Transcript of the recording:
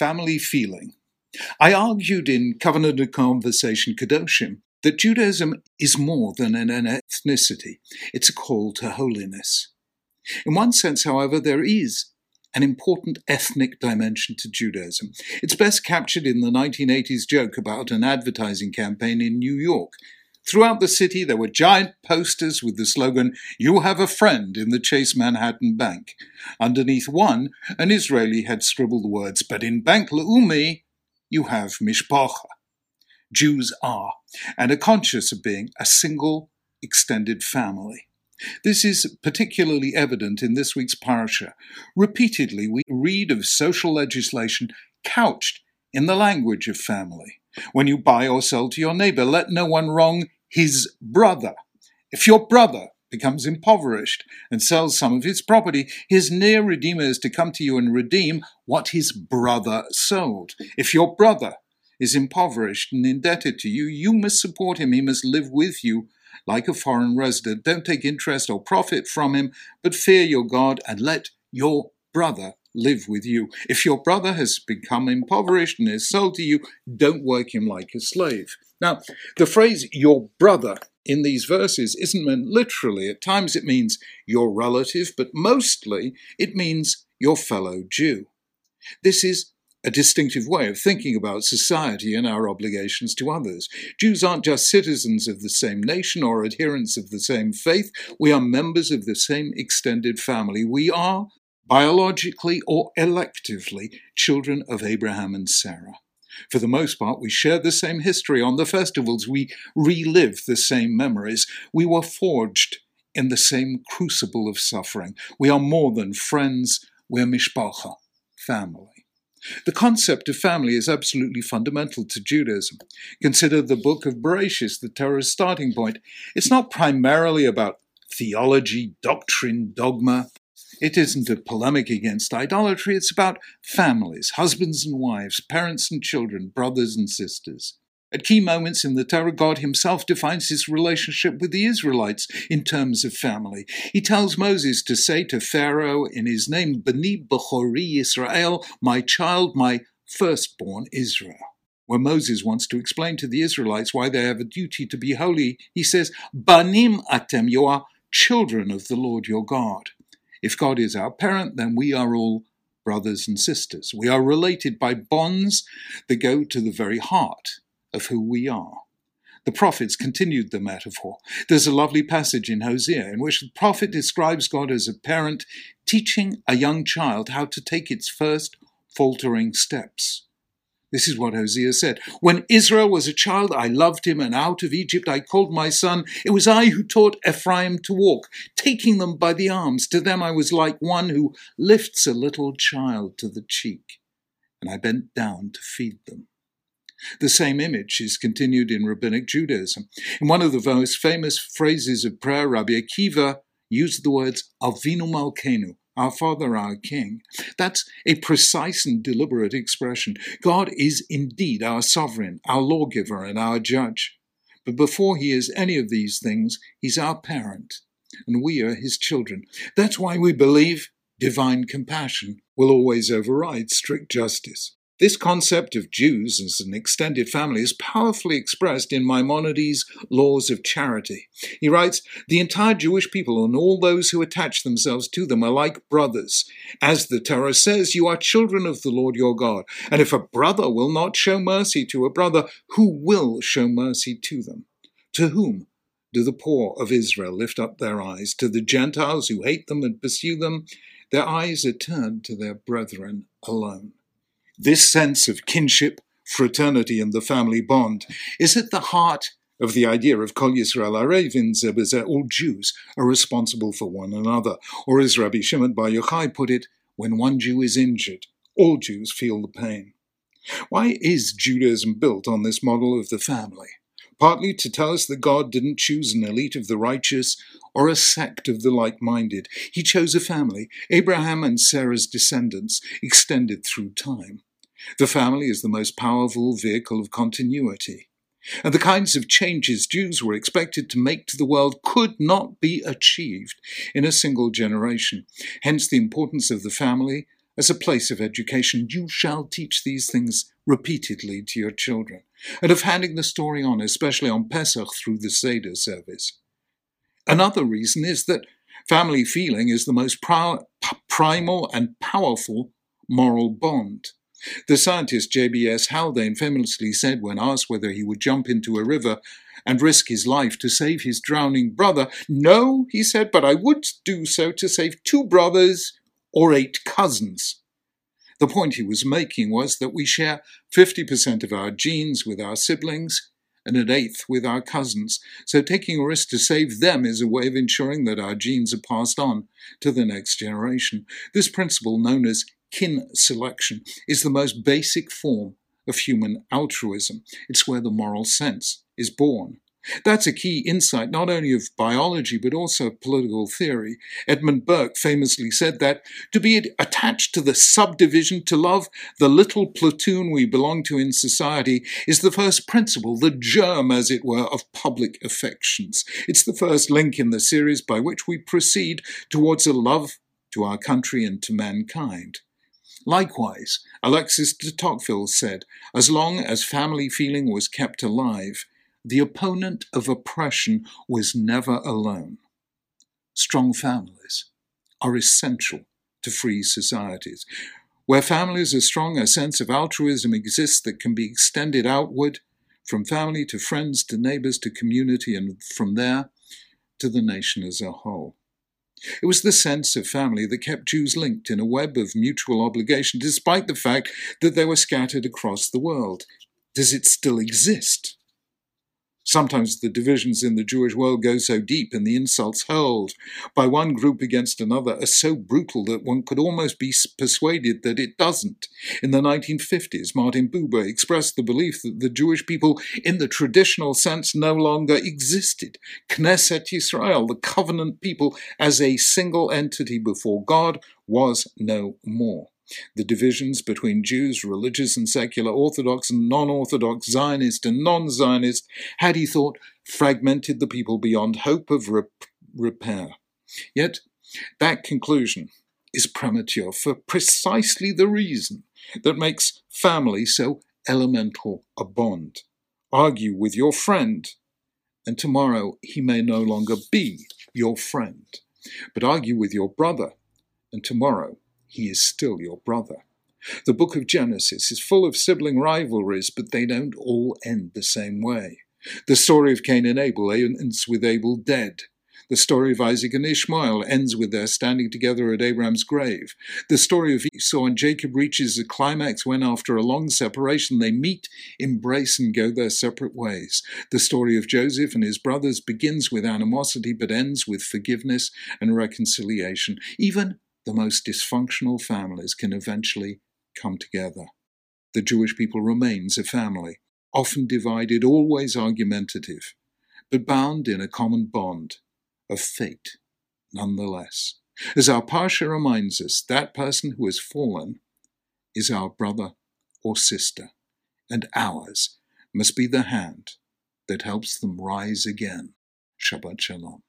family feeling. I argued in Covenant & Conversation Kedoshim that Judaism is more than an ethnicity, it's a call to holiness. In one sense, however, there is an important ethnic dimension to Judaism. It's best captured in the 1980s joke about an advertising campaign in New York. Throughout the city, there were giant posters with the slogan, You have a friend in the Chase Manhattan Bank. Underneath one, an Israeli had scribbled the words, But in Bank Leumi, you have Mishpacha. Jews are, and are conscious of being a single extended family. This is particularly evident in this week's parasha. Repeatedly, we read of social legislation couched in the language of family. When you buy or sell to your neighbor, let no one wrong his brother. If your brother becomes impoverished and sells some of his property, his near redeemer is to come to you and redeem what his brother sold. If your brother is impoverished and indebted to you, you must support him. He must live with you like a foreign resident. Don't take interest or profit from him, but fear your God and let your brother live with you. If your brother has become impoverished and is sold to you, don't work him like a slave. Now, the phrase your brother in these verses isn't meant literally. At times it means your relative, but mostly it means your fellow Jew. This is a distinctive way of thinking about society and our obligations to others. Jews aren't just citizens of the same nation or adherents of the same faith, we are members of the same extended family. We are, biologically or electively, children of Abraham and Sarah. For the most part, we share the same history on the festivals, we relive the same memories, we were forged in the same crucible of suffering. We are more than friends, we're mishpacha, family. The concept of family is absolutely fundamental to Judaism. Consider the book of Bereshis, the Torah's starting point. It's not primarily about theology, doctrine, dogma. It isn't a polemic against idolatry, it's about families, husbands and wives, parents and children, brothers and sisters. At key moments in the Torah, God himself defines his relationship with the Israelites in terms of family. He tells Moses to say to Pharaoh in his name, Bani Bechori Israel, my child, my firstborn Israel. When Moses wants to explain to the Israelites why they have a duty to be holy, he says, Banim atem, you are children of the Lord your God. If God is our parent, then we are all brothers and sisters. We are related by bonds that go to the very heart of who we are. The prophets continued the metaphor. There's a lovely passage in Hosea in which the prophet describes God as a parent teaching a young child how to take its first faltering steps. This is what Hosea said. When Israel was a child, I loved him, and out of Egypt I called my son. It was I who taught Ephraim to walk, taking them by the arms. To them I was like one who lifts a little child to the cheek, and I bent down to feed them. The same image is continued in Rabbinic Judaism. In one of the most famous phrases of prayer, Rabbi Akiva used the words Avinu Malkenu, our Father, our King. That's a precise and deliberate expression. God is indeed our sovereign, our lawgiver, and our judge. But before he is any of these things, he's our parent, and we are his children. That's why we believe divine compassion will always override strict justice. This concept of Jews as an extended family is powerfully expressed in Maimonides' Laws of Charity. He writes, The entire Jewish people and all those who attach themselves to them are like brothers. As the Torah says, you are children of the Lord your God. And if a brother will not show mercy to a brother, who will show mercy to them? To whom do the poor of Israel lift up their eyes? To the Gentiles who hate them and pursue them? Their eyes are turned to their brethren alone. This sense of kinship, fraternity, and the family bond is at the heart of the idea of Kol Yisrael Arevin Zeh Bazeh, all Jews are responsible for one another. Or as Rabbi Shimon Bar Yochai put it, when one Jew is injured, all Jews feel the pain. Why is Judaism built on this model of the family? Partly to tell us that God didn't choose an elite of the righteous or a sect of the like minded. He chose a family, Abraham and Sarah's descendants, extended through time. The family is the most powerful vehicle of continuity. And the kinds of changes Jews were expected to make to the world could not be achieved in a single generation. Hence the importance of the family as a place of education, you shall teach these things repeatedly to your children, and of handing the story on, especially on Pesach through the Seder service. Another reason is that family feeling is the most primal and powerful moral bond. The scientist J.B.S. Haldane famously said when asked whether he would jump into a river and risk his life to save his drowning brother, No, he said, but I would do so to save two brothers or eight cousins. The point he was making was that we share 50% of our genes with our siblings and an eighth with our cousins, so taking a risk to save them is a way of ensuring that our genes are passed on to the next generation. This principle, known as kin selection, is the most basic form of human altruism. It's where the moral sense is born. That's a key insight not only of biology but also of political theory. Edmund Burke famously said that to be attached to the subdivision, to love the little platoon we belong to in society, is the first principle, the germ, as it were, of public affections. It's the first link in the series by which we proceed towards a love to our country and to mankind. Likewise, Alexis de Tocqueville said, as long as family feeling was kept alive, the opponent of oppression was never alone. Strong families are essential to free societies. Where families are strong, a sense of altruism exists that can be extended outward from family to friends to neighbors to community and from there to the nation as a whole. It was the sense of family that kept Jews linked in a web of mutual obligation, despite the fact that they were scattered across the world. Does it still exist? Sometimes the divisions in the Jewish world go so deep and the insults hurled by one group against another are so brutal that one could almost be persuaded that it doesn't. In the 1950s, Martin Buber expressed the belief that the Jewish people, in the traditional sense, no longer existed. Knesset Yisrael, the covenant people, as a single entity before God, was no more the divisions between Jews, religious and secular, Orthodox and non Orthodox, Zionist and non Zionist, had, he thought, fragmented the people beyond hope of rep- repair. Yet, that conclusion is premature for precisely the reason that makes family so elemental a bond. Argue with your friend, and tomorrow he may no longer be your friend. But argue with your brother, and tomorrow he is still your brother. The book of Genesis is full of sibling rivalries, but they don't all end the same way. The story of Cain and Abel ends with Abel dead. The story of Isaac and Ishmael ends with their standing together at Abraham's grave. The story of Esau and Jacob reaches a climax when, after a long separation, they meet, embrace, and go their separate ways. The story of Joseph and his brothers begins with animosity but ends with forgiveness and reconciliation. Even the most dysfunctional families can eventually come together. The Jewish people remains a family, often divided, always argumentative, but bound in a common bond of fate nonetheless. As our Parsha reminds us, that person who has fallen is our brother or sister, and ours must be the hand that helps them rise again. Shabbat Shalom.